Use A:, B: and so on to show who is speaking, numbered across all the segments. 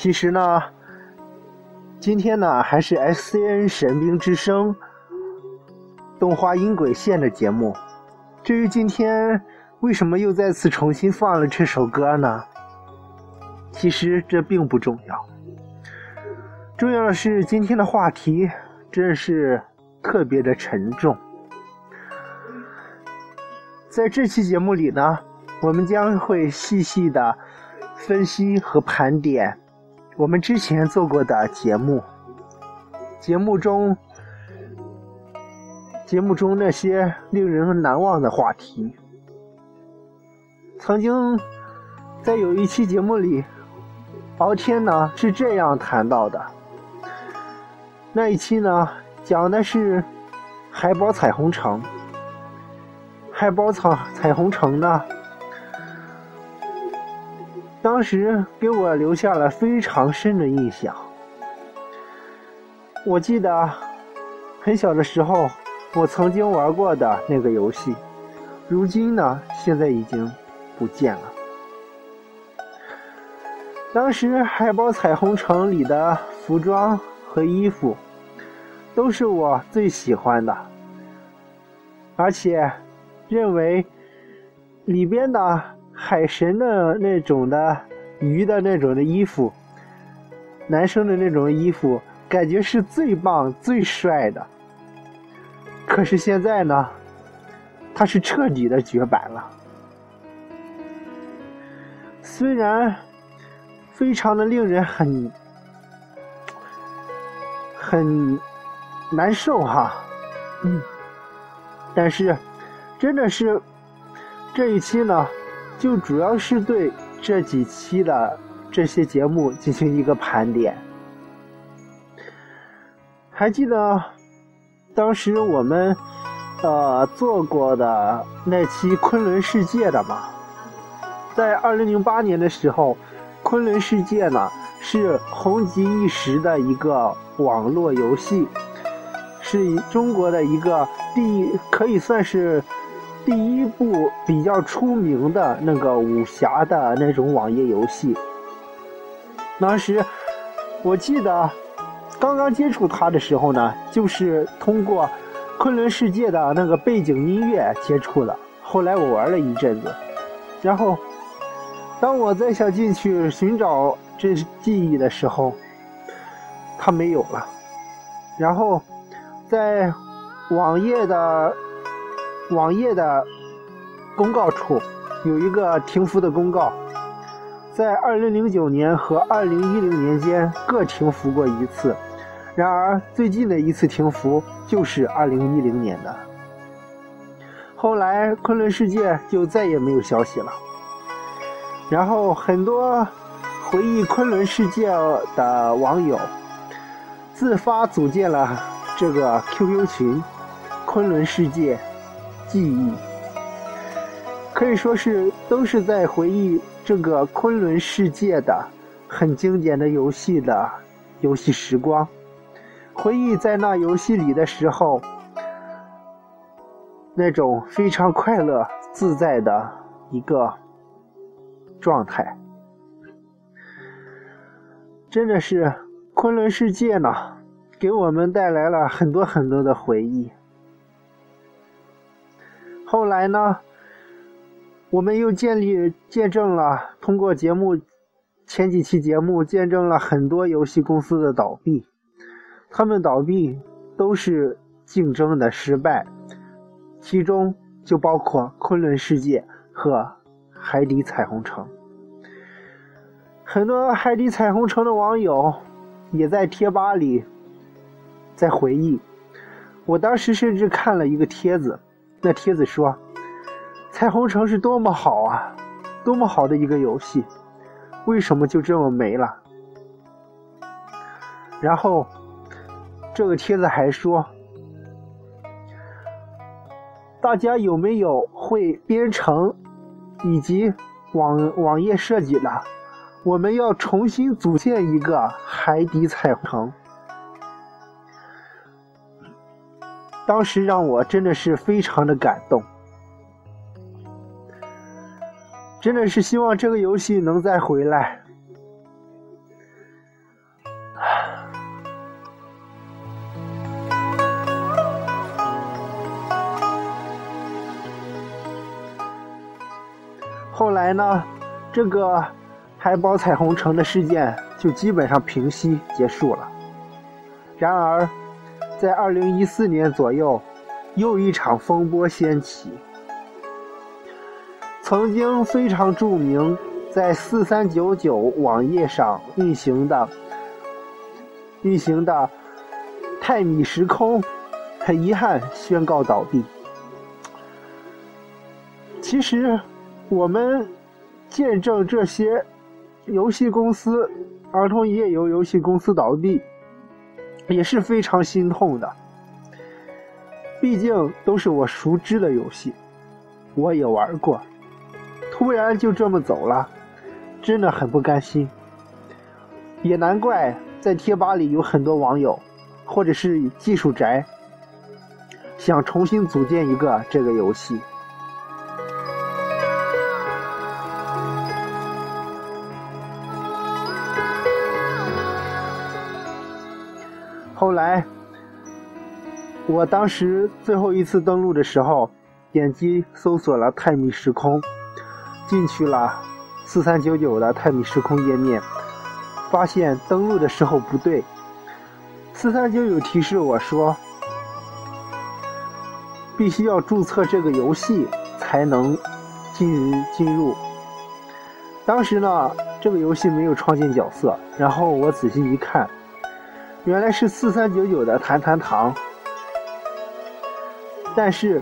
A: 其实呢，今天呢还是 SCN 神兵之声动画音轨线的节目。至于今天为什么又再次重新放了这首歌呢？其实这并不重要，重要的是今天的话题真是特别的沉重。在这期节目里呢，我们将会细细的分析和盘点我们之前做过的节目，节目中。节目中那些令人难忘的话题，曾经在有一期节目里，敖天呢是这样谈到的。那一期呢讲的是海宝彩虹城，海宝彩彩虹城呢，当时给我留下了非常深的印象。我记得很小的时候。我曾经玩过的那个游戏，如今呢，现在已经不见了。当时海宝彩虹城里的服装和衣服，都是我最喜欢的，而且认为里边的海神的那种的鱼的那种的衣服，男生的那种衣服，感觉是最棒最帅的。可是现在呢，它是彻底的绝版了。虽然非常的令人很很难受哈，嗯，但是真的是这一期呢，就主要是对这几期的这些节目进行一个盘点。还记得？当时我们，呃，做过的那期《昆仑世界》的吗，在二零零八年的时候，《昆仑世界》呢是红极一时的一个网络游戏，是中国的一个第可以算是第一部比较出名的那个武侠的那种网页游戏。当时我记得。刚刚接触它的时候呢，就是通过《昆仑世界》的那个背景音乐接触的。后来我玩了一阵子，然后当我再想进去寻找这记忆的时候，它没有了。然后在网页的网页的公告处有一个停服的公告，在2009年和2010年间各停服过一次。然而，最近的一次停服就是二零一零年的。后来，昆仑世界就再也没有消息了。然后，很多回忆昆仑世界的网友自发组建了这个 QQ 群“昆仑世界记忆”，可以说是都是在回忆这个昆仑世界的很经典的游戏的游戏时光。回忆在那游戏里的时候，那种非常快乐自在的一个状态，真的是昆仑世界呢，给我们带来了很多很多的回忆。后来呢，我们又建立见证了，通过节目前几期节目见证了很多游戏公司的倒闭。他们倒闭都是竞争的失败，其中就包括昆仑世界和海底彩虹城。很多海底彩虹城的网友也在贴吧里在回忆。我当时甚至看了一个帖子，那帖子说：“彩虹城是多么好啊，多么好的一个游戏，为什么就这么没了？”然后。这个帖子还说，大家有没有会编程以及网网页设计的？我们要重新组建一个海底彩虹。当时让我真的是非常的感动。真的是希望这个游戏能再回来。后来呢这个海宝彩虹城的事件就基本上平息结束了。然而在二零一四年左右，又一场风波掀起。曾经非常著名，在四三九九网页上运行的运行的泰米时空，很遗憾宣告倒闭。其实，我们见证这些游戏公司、儿童页游游戏公司倒闭，也是非常心痛的。毕竟都是我熟知的游戏，我也玩过。突然就这么走了，真的很不甘心。也难怪在贴吧里有很多网友，或者是技术宅，想重新组建一个这个游戏。后来，我当时最后一次登录的时候，点击搜索了“泰米时空”。进去了，四三九九的泰米时空页面，发现登录的时候不对。四三九九提示我说，必须要注册这个游戏才能进进入。当时呢，这个游戏没有创建角色，然后我仔细一看，原来是四三九九的弹弹堂。但是，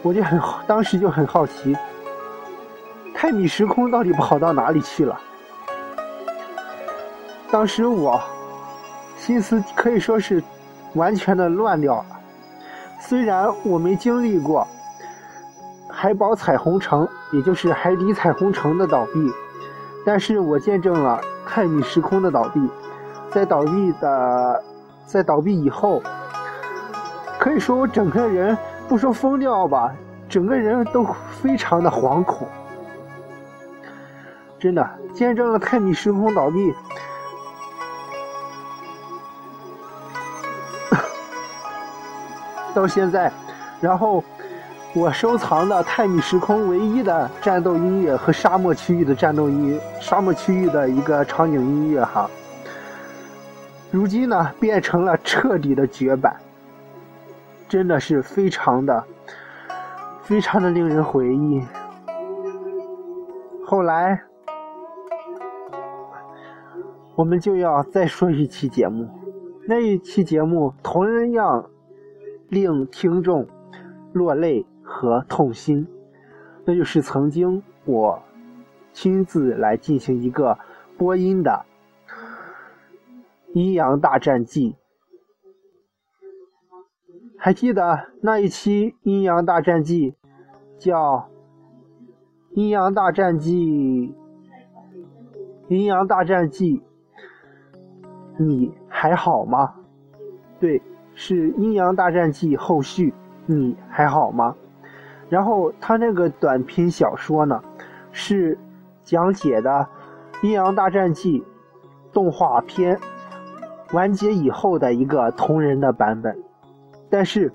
A: 我就很当时就很好奇。泰米时空到底跑到哪里去了？当时我心思可以说是完全的乱掉了。虽然我没经历过海宝彩虹城，也就是海底彩虹城的倒闭，但是我见证了泰米时空的倒闭。在倒闭的在倒闭以后，可以说我整个人不说疯掉吧，整个人都非常的惶恐。真的见证了泰米时空倒闭，到现在，然后我收藏的泰米时空唯一的战斗音乐和沙漠区域的战斗音，沙漠区域的一个场景音乐哈，如今呢变成了彻底的绝版，真的是非常的，非常的令人回忆。后来。我们就要再说一期节目，那一期节目同样令听众落泪和痛心，那就是曾经我亲自来进行一个播音的《阴阳大战记》。还记得那一期《阴阳大战记》叫《阴阳大战记》，《阴阳大战记》。你还好吗？对，是《阴阳大战记》后续，你还好吗？然后他那个短篇小说呢，是讲解的《阴阳大战记》动画片完结以后的一个同人的版本。但是，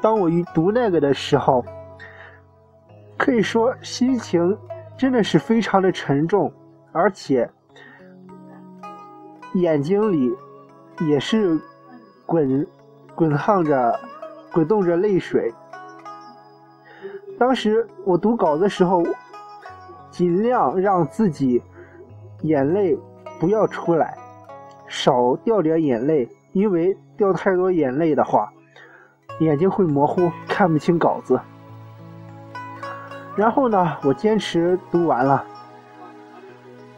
A: 当我读那个的时候，可以说心情真的是非常的沉重，而且。眼睛里也是滚滚烫着、滚动着泪水。当时我读稿的时候，尽量让自己眼泪不要出来，少掉点眼泪，因为掉太多眼泪的话，眼睛会模糊，看不清稿子。然后呢，我坚持读完了，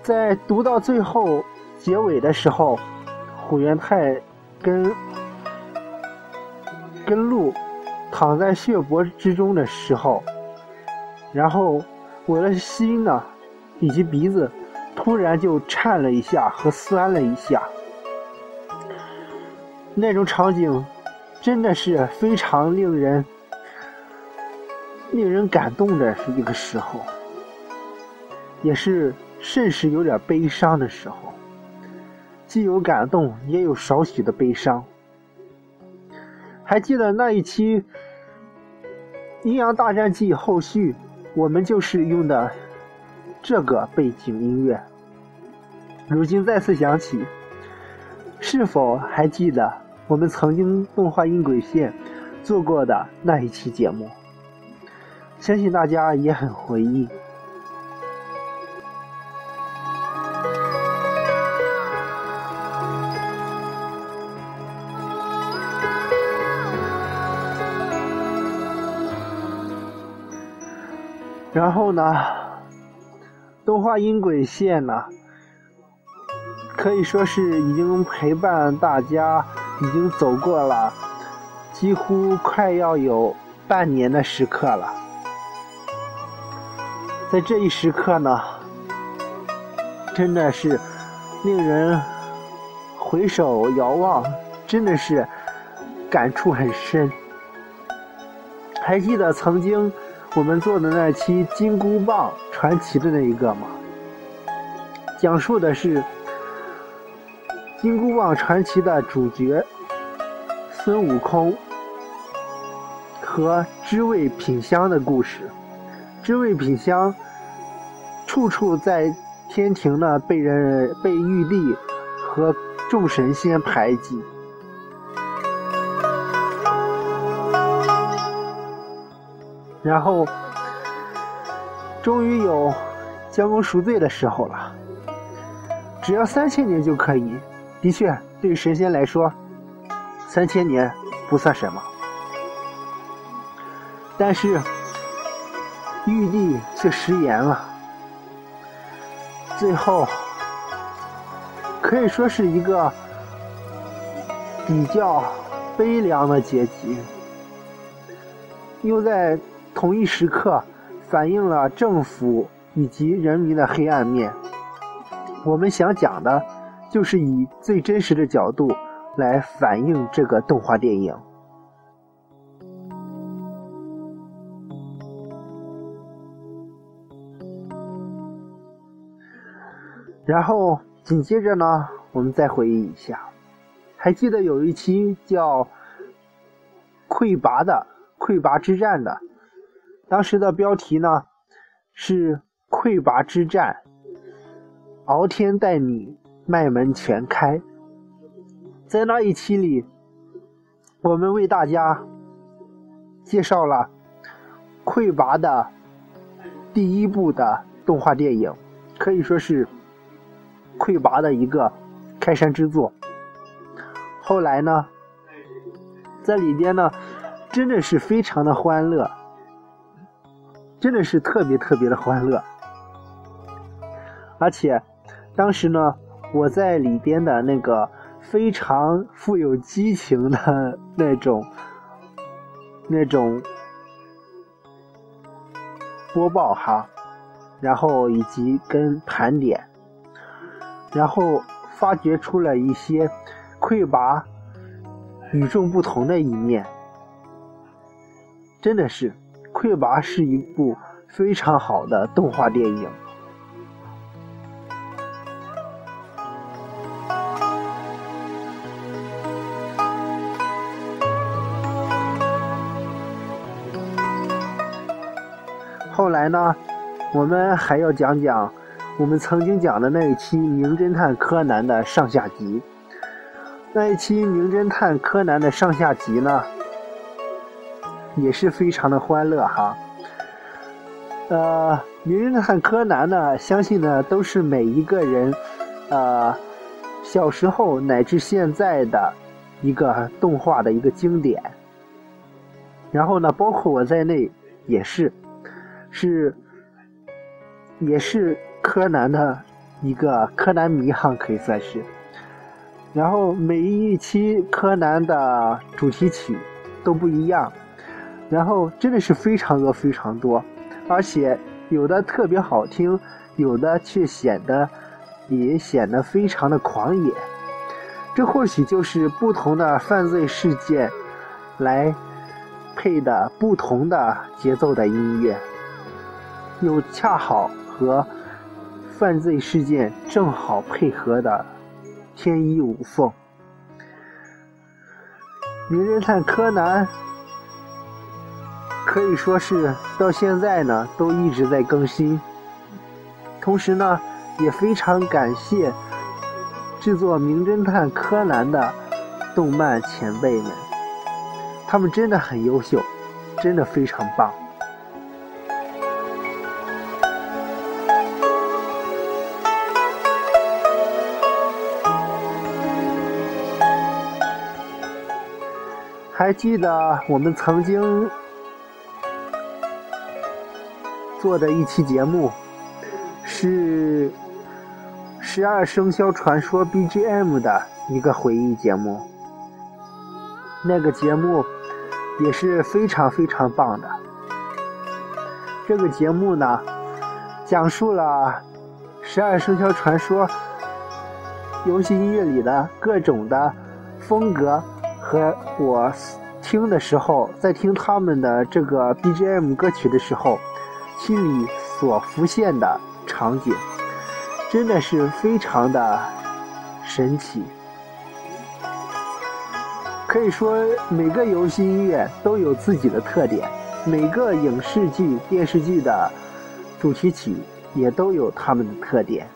A: 在读到最后。结尾的时候，虎元泰跟跟鹿躺在血泊之中的时候，然后我的心呢，以及鼻子突然就颤了一下和酸了一下，那种场景真的是非常令人令人感动的一个时候，也是甚是有点悲伤的时候。既有感动，也有少许的悲伤。还记得那一期《阴阳大战记》后续我们就是用的这个背景音乐。如今再次想起，是否还记得我们曾经动画音轨线做过的那一期节目？相信大家也很回忆。然后呢，动画音轨线呢，可以说是已经陪伴大家，已经走过了几乎快要有半年的时刻了。在这一时刻呢，真的是令人回首遥望，真的是感触很深。还记得曾经。我们做的那期《金箍棒传奇》的那一个吗，讲述的是《金箍棒传奇》的主角孙悟空和知味品香的故事。知味品香处处在天庭呢，被人被玉帝和众神仙排挤。然后，终于有将功赎罪的时候了。只要三千年就可以。的确，对于神仙来说，三千年不算什么。但是，玉帝却食言了。最后，可以说是一个比较悲凉的结局。又在。同一时刻，反映了政府以及人民的黑暗面。我们想讲的，就是以最真实的角度来反映这个动画电影。然后紧接着呢，我们再回忆一下，还记得有一期叫《溃拔的溃拔之战》的。当时的标题呢是“溃拔之战”，敖天带你麦门全开。在那一期里，我们为大家介绍了溃拔的第一部的动画电影，可以说是溃拔的一个开山之作。后来呢，在里边呢，真的是非常的欢乐。真的是特别特别的欢乐，而且当时呢，我在里边的那个非常富有激情的那种、那种播报哈，然后以及跟盘点，然后发掘出了一些溃拔与众不同的一面，真的是。《魁拔》是一部非常好的动画电影。来呢，我们还要讲讲我们曾经讲的那一期《名侦探柯南》的上下集。那一期《名侦探柯南》的上下集呢？也是非常的欢乐哈，呃，名侦探柯南呢，相信呢都是每一个人，呃，小时候乃至现在的一个动画的一个经典。然后呢，包括我在内，也是，是，也是柯南的一个柯南迷哈，可以算是。然后每一期柯南的主题曲都不一样。然后真的是非常多非常多，而且有的特别好听，有的却显得也显得非常的狂野。这或许就是不同的犯罪事件来配的不同的节奏的音乐，又恰好和犯罪事件正好配合的天衣无缝。名侦探柯南。可以说是到现在呢都一直在更新。同时呢，也非常感谢制作《名侦探柯南》的动漫前辈们，他们真的很优秀，真的非常棒。还记得我们曾经做的一期节目，是《十二生肖传说》BGM 的一个回忆节目。那个节目也是非常非常棒的。这个节目呢，讲述了《十二生肖传说》游戏音乐里的各种的风格和我。听的时候，在听他们的这个 BGM 歌曲的时候，心里所浮现的场景，真的是非常的神奇。可以说，每个游戏音乐都有自己的特点，每个影视剧、电视剧的主题曲也都有他们的特点，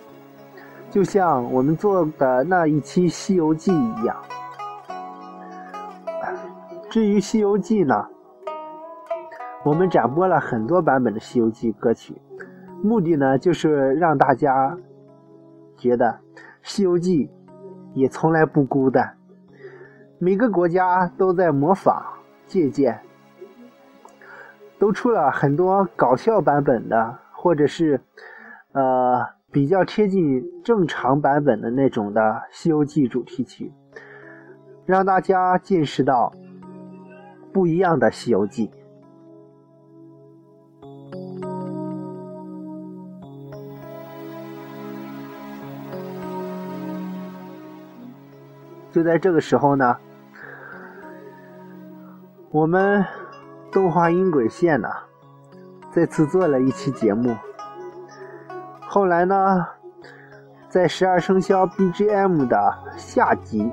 A: 就像我们做的那一期《西游记》一样。至于《西游记》呢，我们展播了很多版本的《西游记》歌曲，目的呢就是让大家觉得《西游记》也从来不孤单，每个国家都在模仿借鉴，都出了很多搞笑版本的，或者是呃比较贴近正常版本的那种的《西游记》主题曲，让大家见识到。不一样的《西游记》，就在这个时候呢，我们动画音轨线呢再次做了一期节目。后来呢，在十二生肖 BGM 的下集，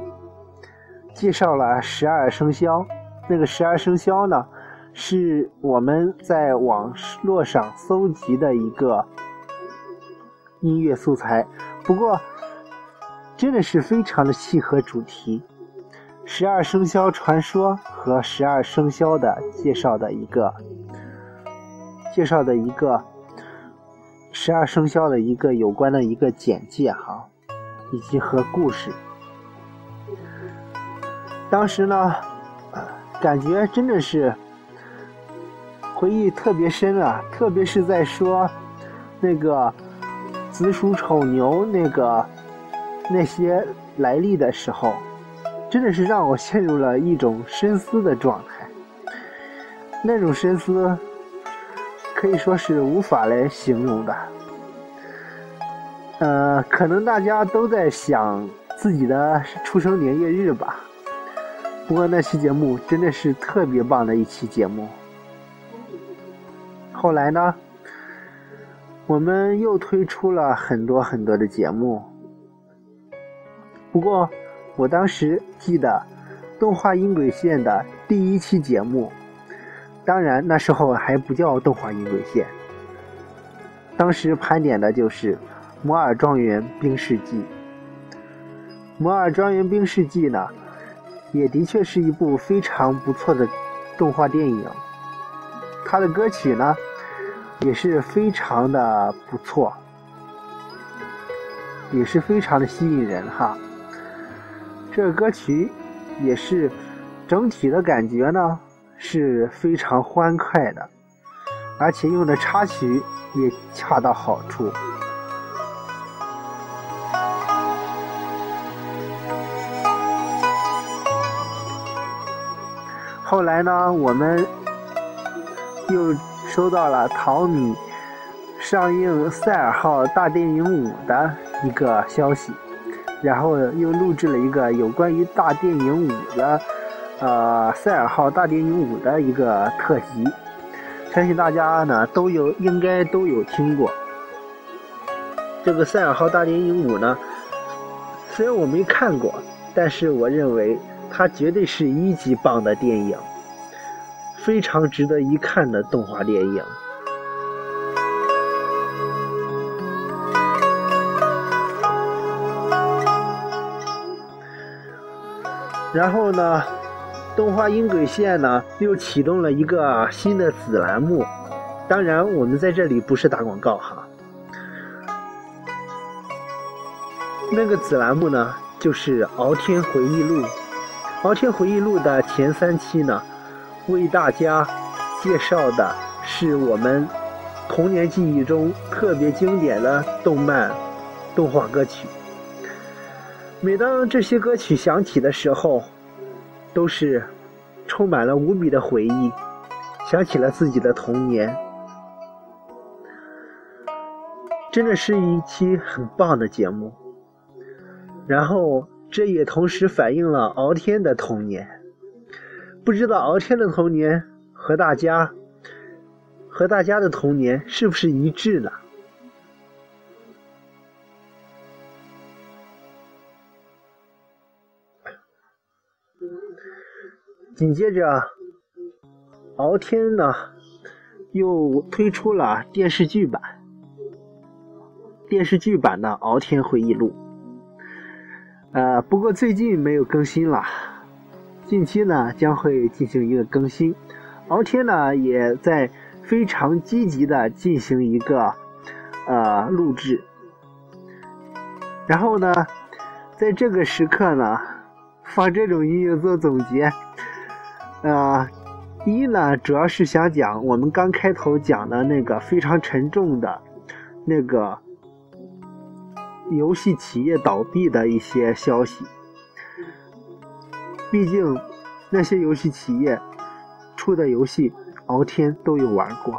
A: 介绍了十二生肖。那个十二生肖呢，是我们在网络上搜集的一个音乐素材，不过真的是非常的契合主题。十二生肖传说和十二生肖的介绍的一个介绍的一个十二生肖的一个有关的一个简介哈，以及和故事。当时呢。感觉真的是回忆特别深啊，特别是在说那个子鼠丑牛那个那些来历的时候，真的是让我陷入了一种深思的状态。那种深思可以说是无法来形容的。呃，可能大家都在想自己的出生年月日吧。不过那期节目真的是特别棒的一期节目。后来呢，我们又推出了很多很多的节目。不过我当时记得动画音轨线的第一期节目，当然那时候还不叫动画音轨线。当时盘点的就是《摩尔庄园冰世纪》。《摩尔庄园冰世纪》呢？也的确是一部非常不错的动画电影，它的歌曲呢也是非常的不错，也是非常的吸引人哈。这个歌曲也是整体的感觉呢是非常欢快的，而且用的插曲也恰到好处。后来呢，我们又收到了淘米上映《赛尔号大电影五》的一个消息，然后又录制了一个有关于大电影五的，呃，《赛尔号大电影五》的一个特辑，相信大家呢都有应该都有听过。这个《赛尔号大电影五》呢，虽然我没看过，但是我认为。它绝对是一级棒的电影，非常值得一看的动画电影。然后呢，动画音轨线呢又启动了一个新的子栏目。当然，我们在这里不是打广告哈。那个子栏目呢，就是《敖天回忆录》。《敖天回忆录》的前三期呢，为大家介绍的是我们童年记忆中特别经典的动漫动画歌曲。每当这些歌曲响起的时候，都是充满了无比的回忆，想起了自己的童年。真的是一期很棒的节目。然后，这也同时反映了敖天的童年。不知道敖天的童年和大家和大家的童年是不是一致呢？紧接着，敖天呢又推出了电视剧版，电视剧版的《敖天回忆录》。呃，不过最近没有更新了，近期呢将会进行一个更新。敖天呢也在非常积极的进行一个呃录制。然后呢，在这个时刻呢，放这种音乐做总结，呃，一呢主要是想讲我们刚开头讲的那个非常沉重的那个。游戏企业倒闭的一些消息，毕竟那些游戏企业出的游戏，敖天都有玩过，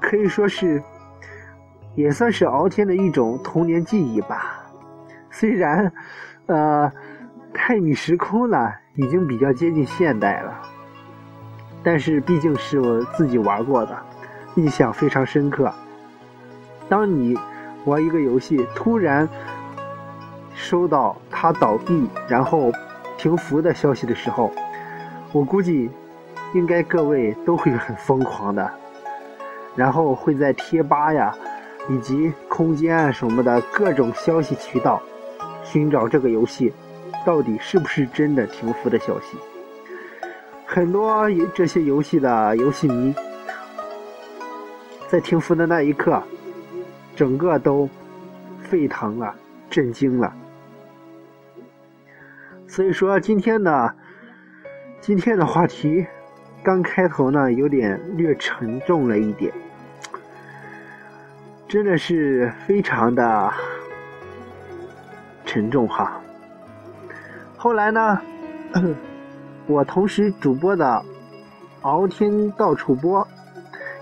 A: 可以说是也算是敖天的一种童年记忆吧。虽然，呃，泰米时空呢已经比较接近现代了，但是毕竟是我自己玩过的，印象非常深刻。当你。玩一个游戏，突然收到它倒闭然后停服的消息的时候，我估计应该各位都会很疯狂的，然后会在贴吧呀以及空间啊什么的各种消息渠道寻找这个游戏到底是不是真的停服的消息。很多这些游戏的游戏迷在停服的那一刻。整个都沸腾了，震惊了。所以说，今天呢，今天的话题刚开头呢，有点略沉重了一点，真的是非常的沉重哈。后来呢，我同时主播的敖天到处播，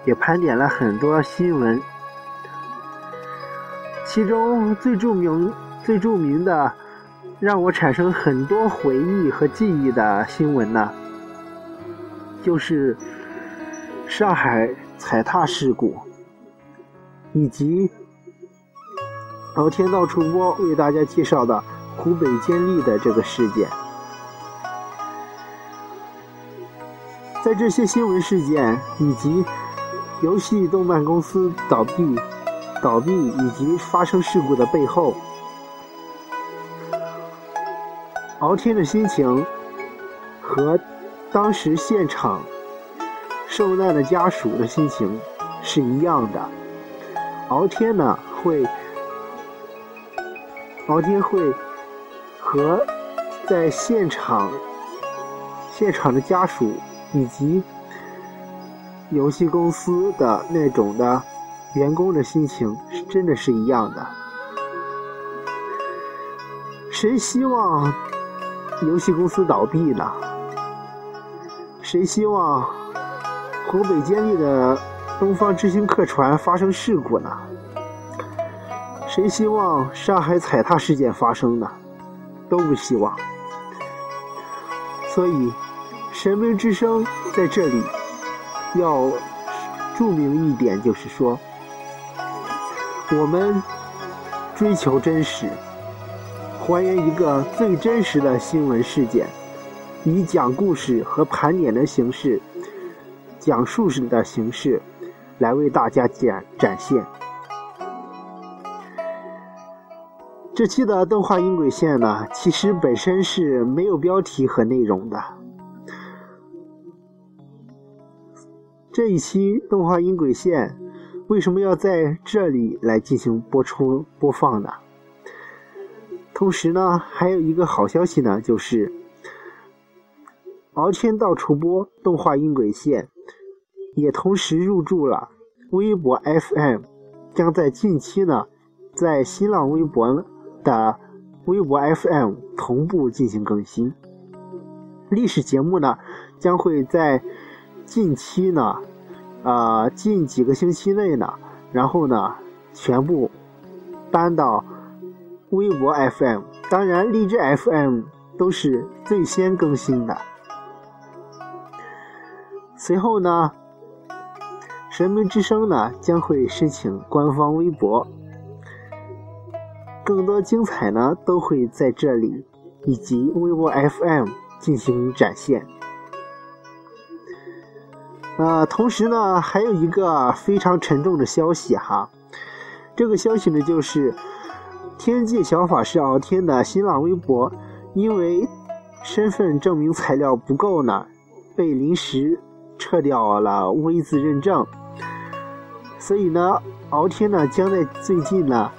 A: 也盘点了很多新闻。其中最著名、最著名的，让我产生很多回忆和记忆的新闻呢，就是上海踩踏事故，以及敖天道主播为大家介绍的湖北监利的这个事件。在这些新闻事件以及游戏动漫公司倒闭。倒闭以及发生事故的背后，敖天的心情和当时现场受难的家属的心情是一样的。敖天呢会，敖天会和在现场现场的家属以及游戏公司的那种的。员工的心情是真的是一样的。谁希望游戏公司倒闭呢？谁希望湖北监利的东方之星客船发生事故呢？谁希望上海踩踏事件发生呢？都不希望。所以，神明之声在这里要注明一点，就是说。我们追求真实，还原一个最真实的新闻事件，以讲故事和盘点的形式讲述式的形式来为大家展展现。这期的动画音轨线呢，其实本身是没有标题和内容的。这一期动画音轨线为什么要在这里来进行播出播放呢？同时呢，还有一个好消息呢，就是敖天到处播动画音轨线也同时入驻了微博 FM，将在近期呢，在新浪微博。的微博 FM 同步进行更新，历史节目呢将会在近期呢，呃近几个星期内呢，然后呢全部搬到微博 FM，当然荔枝 FM 都是最先更新的。随后呢，神明之声呢将会申请官方微博。更多精彩呢，都会在这里以及微博 FM 进行展现。呃，同时呢，还有一个非常沉重的消息哈，这个消息呢，就是天界小法师敖天的新浪微博，因为身份证明材料不够呢，被临时撤掉了 V 字认证，所以呢，敖天呢，将在最近呢。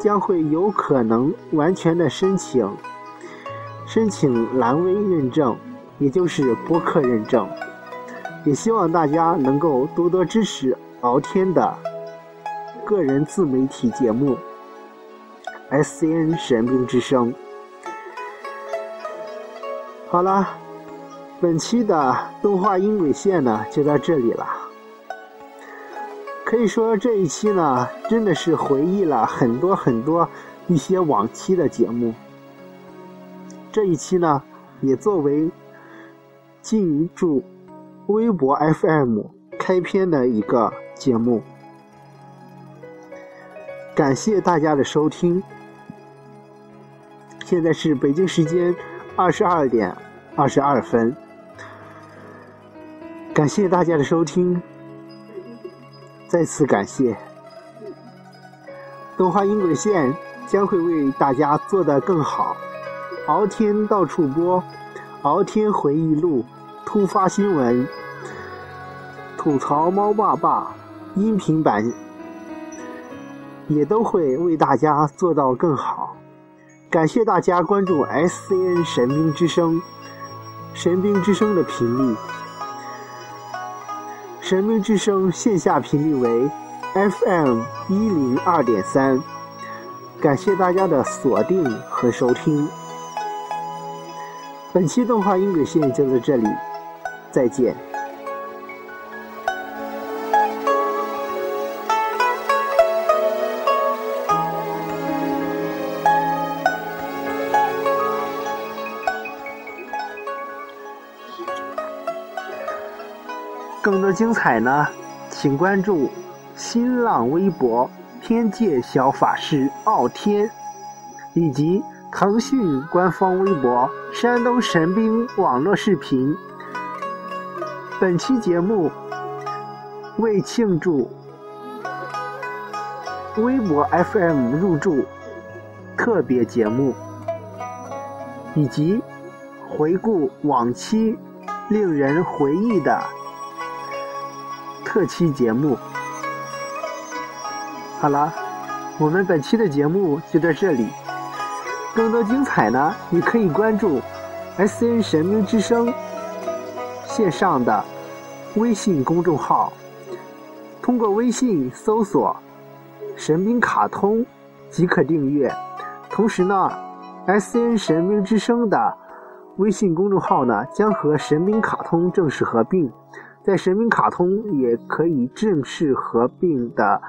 A: 将会有可能完全的申请申请蓝 V 认证，也就是播客认证。也希望大家能够多多支持敖天的个人自媒体节目《SCN 神兵之声》。好了，本期的动画音轨线呢就到这里了。可以说这一期呢，真的是回忆了很多很多一些往期的节目。这一期呢，也作为进驻微博 FM 开篇的一个节目。感谢大家的收听。现在是北京时间二十二点二十二分。感谢大家的收听。再次感谢，动画音轨线将会为大家做得更好。敖天到处播，敖天回忆录，突发新闻，吐槽猫爸爸，音频版也都会为大家做到更好。感谢大家关注 SCN 神兵之声，神兵之声的频率。神明之声线下频率为 FM 一零二点三，感谢大家的锁定和收听。本期动画音轨线就到这里，再见。更多精彩呢，请关注新浪微博“天界小法师傲天”，以及腾讯官方微博“山东神兵网络视频”。本期节目为庆祝微博 FM 入驻特别节目，以及回顾往期令人回忆的。特期节目，好了，我们本期的节目就到这里。更多精彩呢，你可以关注 S N 神明之声线上的微信公众号，通过微信搜索“神兵卡通”即可订阅。同时呢，S N 神兵之声的微信公众号呢，将和神兵卡通正式合并。在神兵卡通也可以正式合并的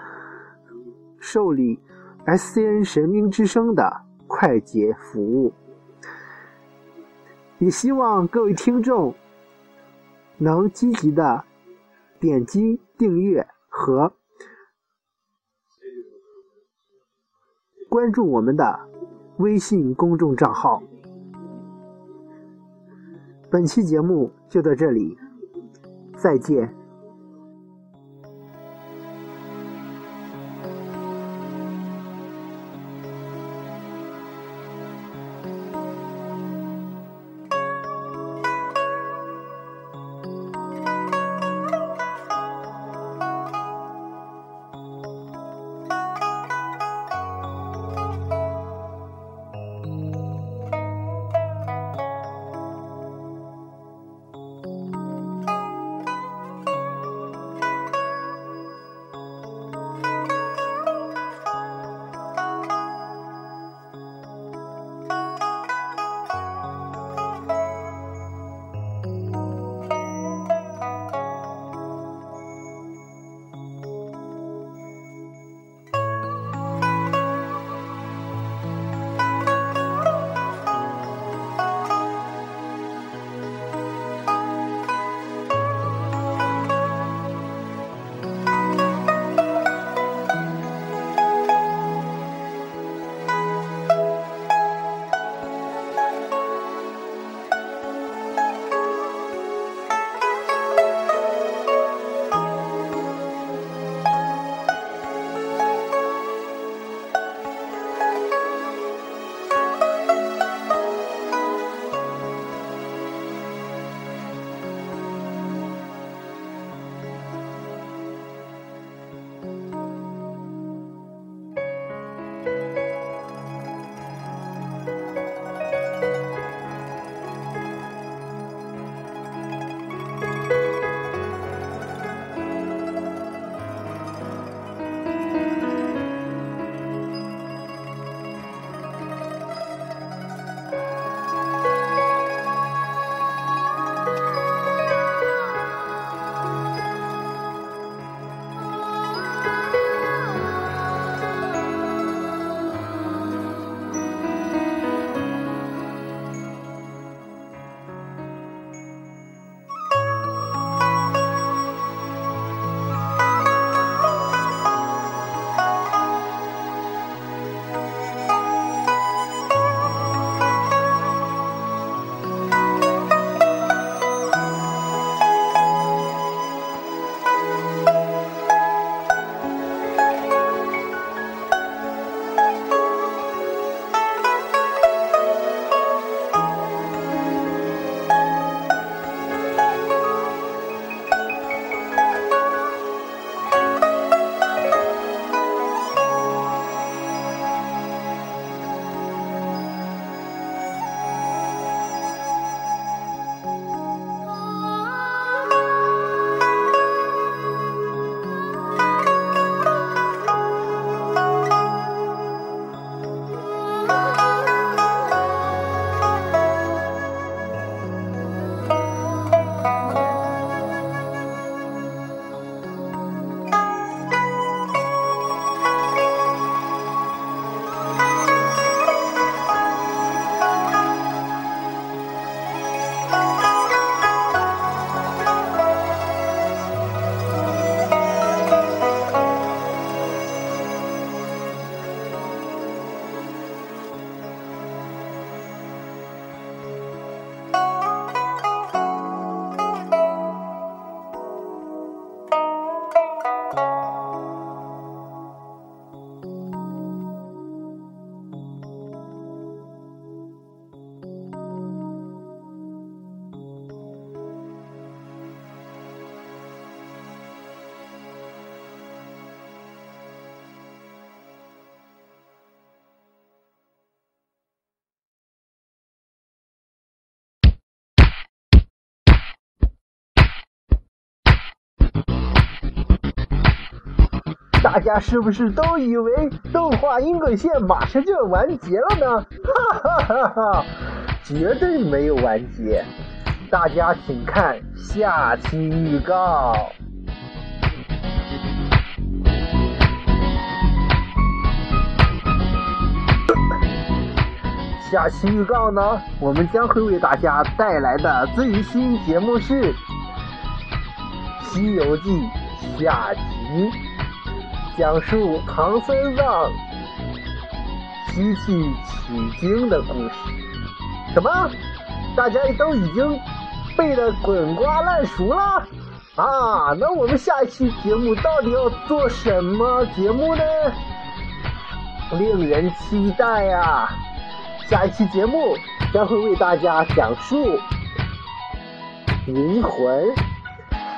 A: 受理 SCN 神兵之声的快捷服务，也希望各位听众能积极的点击订阅和关注我们的微信公众账号。本期节目就到这里。再见。大家是不是都以为动画音轨线马上就要完结了呢？哈哈哈哈！绝对没有完结，大家请看下期预告。下期预告呢，我们将会为大家带来的最新节目是《西游记》下集。讲述唐三藏西去取经的故事。什么？大家都已经背得滚瓜烂熟了？啊，那我们下一期节目到底要做什么节目呢？令人期待呀！下一期节目将会为大家讲述《银魂》。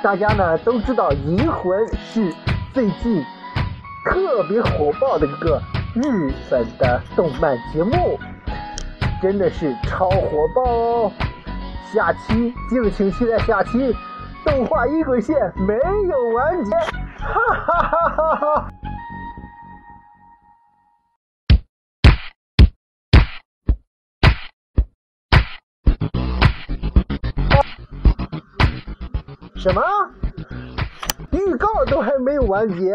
A: 大家呢都知道，《银魂》是最近特别火爆的一个日本的动漫节目，真的是超火爆哦！下期敬请期待下期。动画一轨线没有完结，哈哈哈哈哈！什么？预告都还没有完结？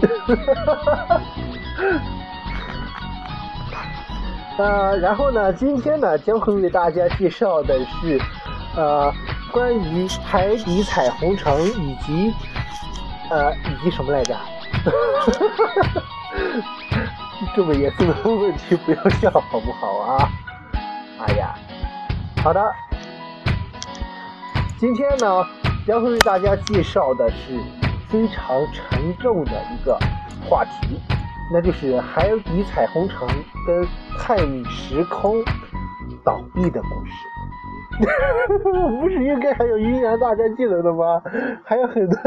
A: 哈，哈，哈，哈，哈呃，然后呢，今天呢，将会为大家介绍的是，呃。关于海底彩虹城以及呃以及什么来着？这么严肃的问题不要笑好不好啊？哎呀，好的，今天呢将会为大家介绍的是非常沉重的一个话题，那就是海底彩虹城跟泰米时空倒闭的故事。不是应该还有阴阳大战技能的吗？还有很多。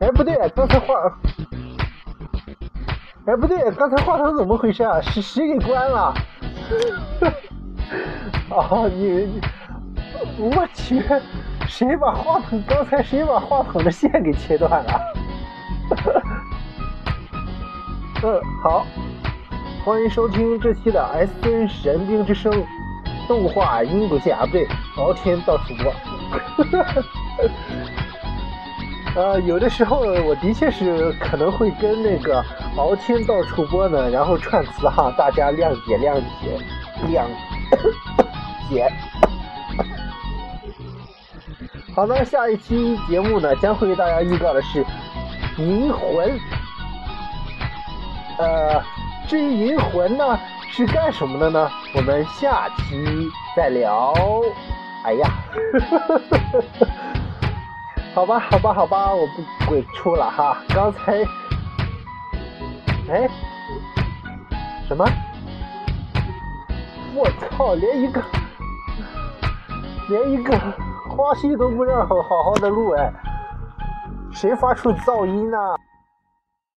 A: 哎，不对，刚才话，哎，不对，刚才话筒怎么回事啊？是谁给关了？啊，你，我去，谁把话筒？刚才谁把话筒的线给切断了？嗯，好，欢迎收听这期的 S N 神兵之声动画音轨线啊，不对，敖天到主播。呃，有的时候我的确是可能会跟那个敖天到主播呢，然后串词哈，大家谅解谅解谅姐。好那下一期节目呢，将会为大家预告的是《银魂》。呃，至于银魂呢，是干什么的呢？我们下期再聊。哎呀，好吧，好吧，好吧，我不鬼畜了哈。刚才，哎，什么？我操，连一个，连一个花絮都不让好好的录哎，谁发出噪音呢？